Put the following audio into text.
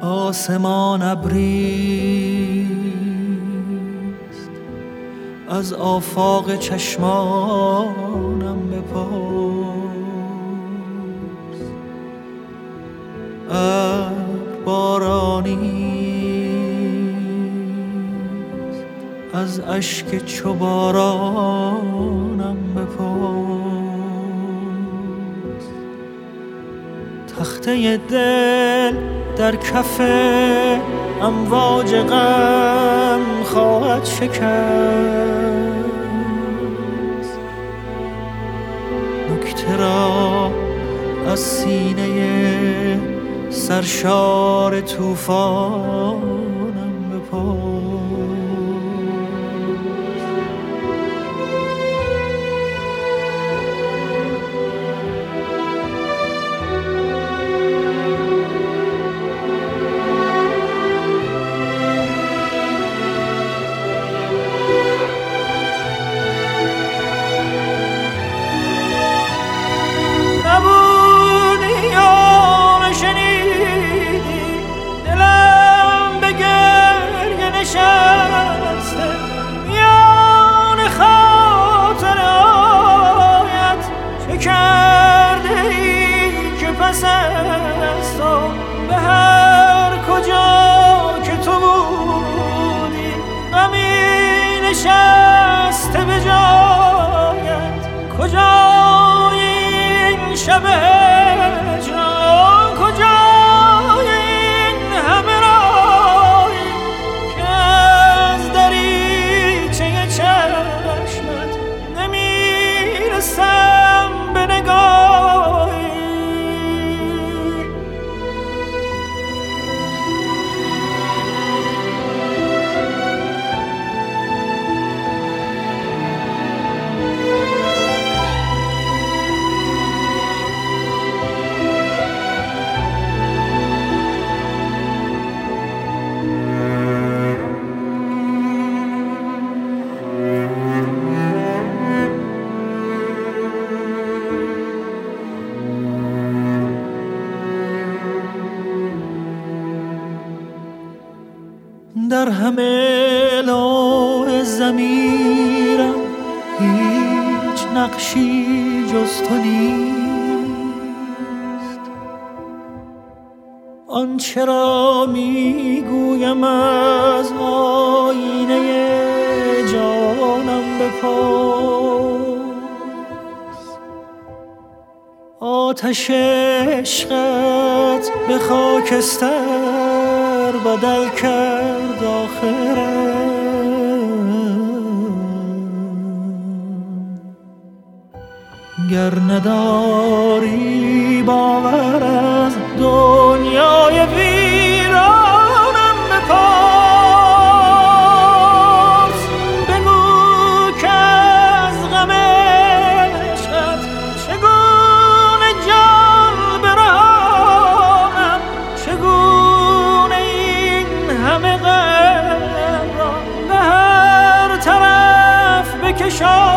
آسمان ابریست. از آفاق چشمانم بپرس. ابر بارانی از اشک چوبارانم بپرس. تخته دل در کف امواج غم خواهد شکست. نکته را از سینه سرشار توفانم بپرس. نشسته به جایت. کجا در همه لوح زمیرم هیچ نقشی جز تو نیست. آنچه را می‌گویم از آینه جانم بپرس. آتش عشقت به خاکستر بدل کرد گر نداری 加